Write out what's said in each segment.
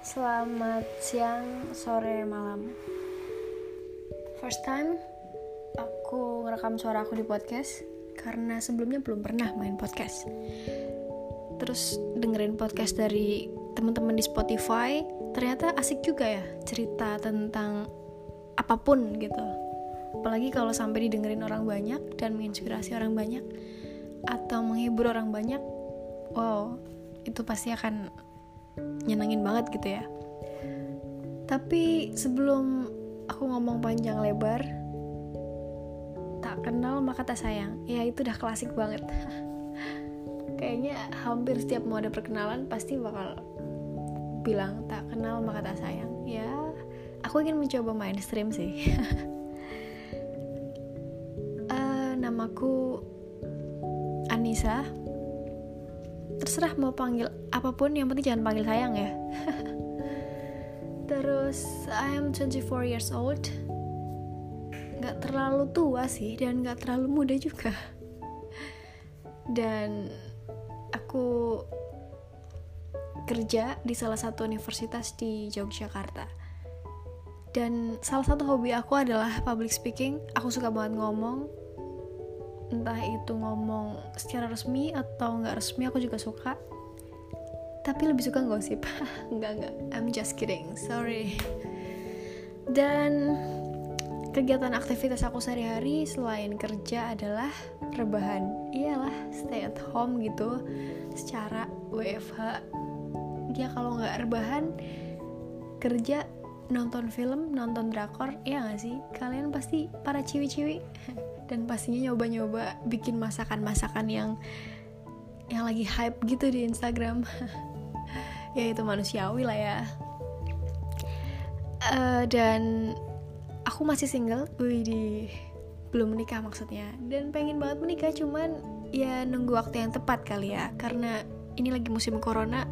Selamat siang, sore, malam. First time aku ngerekam suara aku di podcast karena sebelumnya belum pernah main podcast. Terus dengerin podcast dari teman-teman di Spotify, ternyata asik juga ya cerita tentang apa pun gitu. Apalagi kalau sampai didengerin orang banyak dan menginspirasi orang banyak atau menghibur orang banyak. Wow, itu pasti akan nyenengin banget gitu ya. Tapi sebelum aku ngomong panjang lebar tak kenal maka tak sayang. Ya itu udah klasik banget. Kayaknya hampir setiap mau ada perkenalan pasti bakal bilang tak kenal maka tak sayang. Ya aku ingin mencoba mainstream sih. Uh, namaku Anissa terserah mau panggil apa pun yang penting jangan panggil sayang ya. Terus I am 24 years old. Nggak terlalu tua sih dan nggak terlalu muda juga. Dan aku kerja di salah satu universitas di Yogyakarta. Dan salah satu hobi aku adalah public speaking. Aku suka banget ngomong entah itu ngomong secara resmi atau nggak resmi aku juga suka. Tapi lebih suka gosip nggak nggak. I'm just kidding. Sorry. Dan kegiatan aktivitas aku sehari-hari selain kerja adalah rebahan. Iyalah stay at home gitu secara WFH ya kalau nggak rebahan kerja nonton film nonton drakor ya nggak sih? Kalian pasti para ciwi-ciwi dan pastinya nyoba-nyoba bikin masakan-masakan yang yang lagi hype gitu di Instagram. Ya itu manusiawi lah ya. Uh, dan aku masih single. Wih di belum menikah maksudnya. Dan pengen banget menikah cuman ya nunggu waktu yang tepat kali ya. Karena ini lagi musim corona.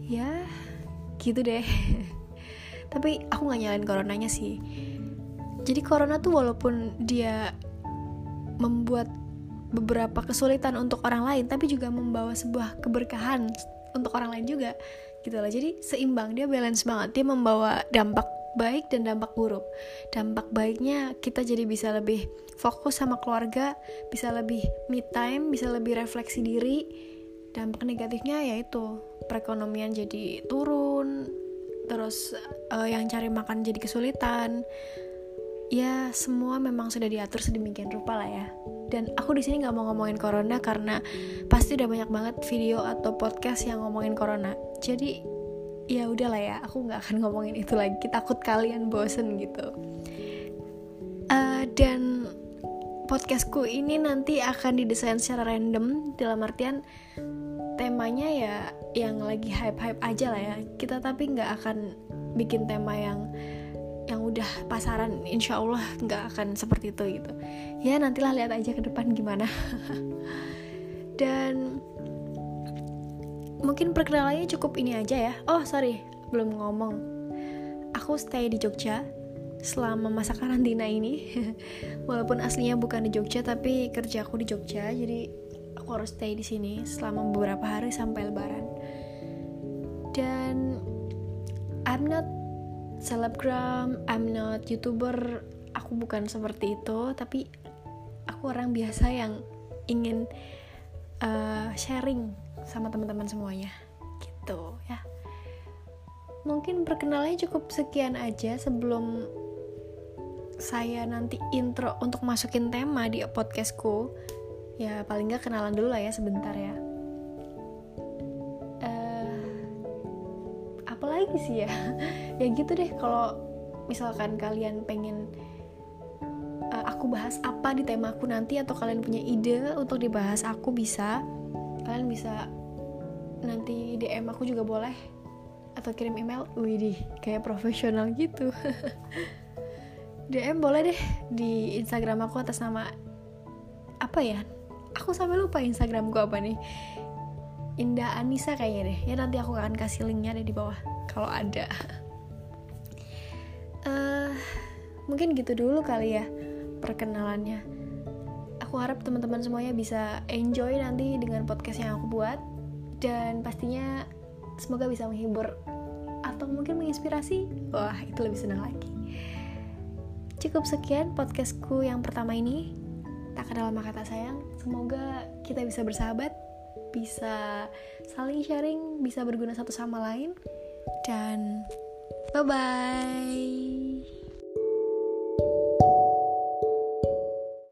Ya gitu deh. Tapi aku nggak nyalain coronanya sih jadi corona tuh walaupun dia membuat beberapa kesulitan untuk orang lain tapi juga membawa sebuah keberkahan untuk orang lain juga gitu loh. Jadi seimbang dia balance banget. Dia membawa dampak baik dan dampak buruk. Dampak baiknya kita jadi bisa lebih fokus sama keluarga bisa lebih me time bisa lebih refleksi diri. Dampak negatifnya yaitu perekonomian jadi turun terus uh, yang cari makan jadi kesulitan ya semua memang sudah diatur sedemikian rupa lah ya. Dan aku di sini nggak mau ngomongin corona karena pasti udah banyak banget video atau podcast yang ngomongin corona. Jadi ya udahlah ya aku nggak akan ngomongin itu lagi. Takut kalian bosen gitu. Uh, dan podcastku ini nanti akan didesain secara random dalam artian temanya ya yang lagi hype-hype aja lah ya. Kita tapi nggak akan bikin tema yang yang udah pasaran insya Allah nggak akan seperti itu gitu. Ya nantilah lihat aja ke depan gimana. Dan mungkin perkenalannya cukup ini aja ya. Oh sorry belum ngomong. Aku stay di Jogja selama masa karantina ini. Walaupun aslinya bukan di Jogja tapi kerja aku di Jogja jadi aku harus stay di sini selama beberapa hari sampai lebaran. Dan I'm not selebgram, I'm not youtuber, aku bukan seperti itu, tapi aku orang biasa yang ingin uh, sharing sama teman-teman semuanya, gitu ya. Mungkin perkenalannya cukup sekian aja sebelum saya nanti intro untuk masukin tema di podcastku. Ya paling nggak kenalan dulu lah ya sebentar ya. Lagi sih ya. Ya gitu deh kalau misalkan kalian pengen uh, aku bahas apa di tema aku nanti atau kalian punya ide untuk dibahas aku bisa. Kalian bisa nanti DM aku juga boleh. Atau kirim email widih kayak profesional gitu. DM boleh deh di Instagram aku atas nama apa ya? Aku sampai lupa Instagram gue apa nih Indah Anissa kayaknya deh. Ya nanti aku akan kasih linknya deh di bawah kalau ada. Uh, mungkin gitu dulu kali ya perkenalannya. Aku harap teman-teman semuanya bisa enjoy nanti dengan podcast yang aku buat. Dan pastinya semoga bisa menghibur atau mungkin menginspirasi. Wah itu lebih senang lagi. Cukup sekian podcastku yang pertama ini. Tak kenal maka tak sayang. Semoga kita bisa bersahabat bisa saling sharing, bisa berguna satu sama lain. Dan bye-bye.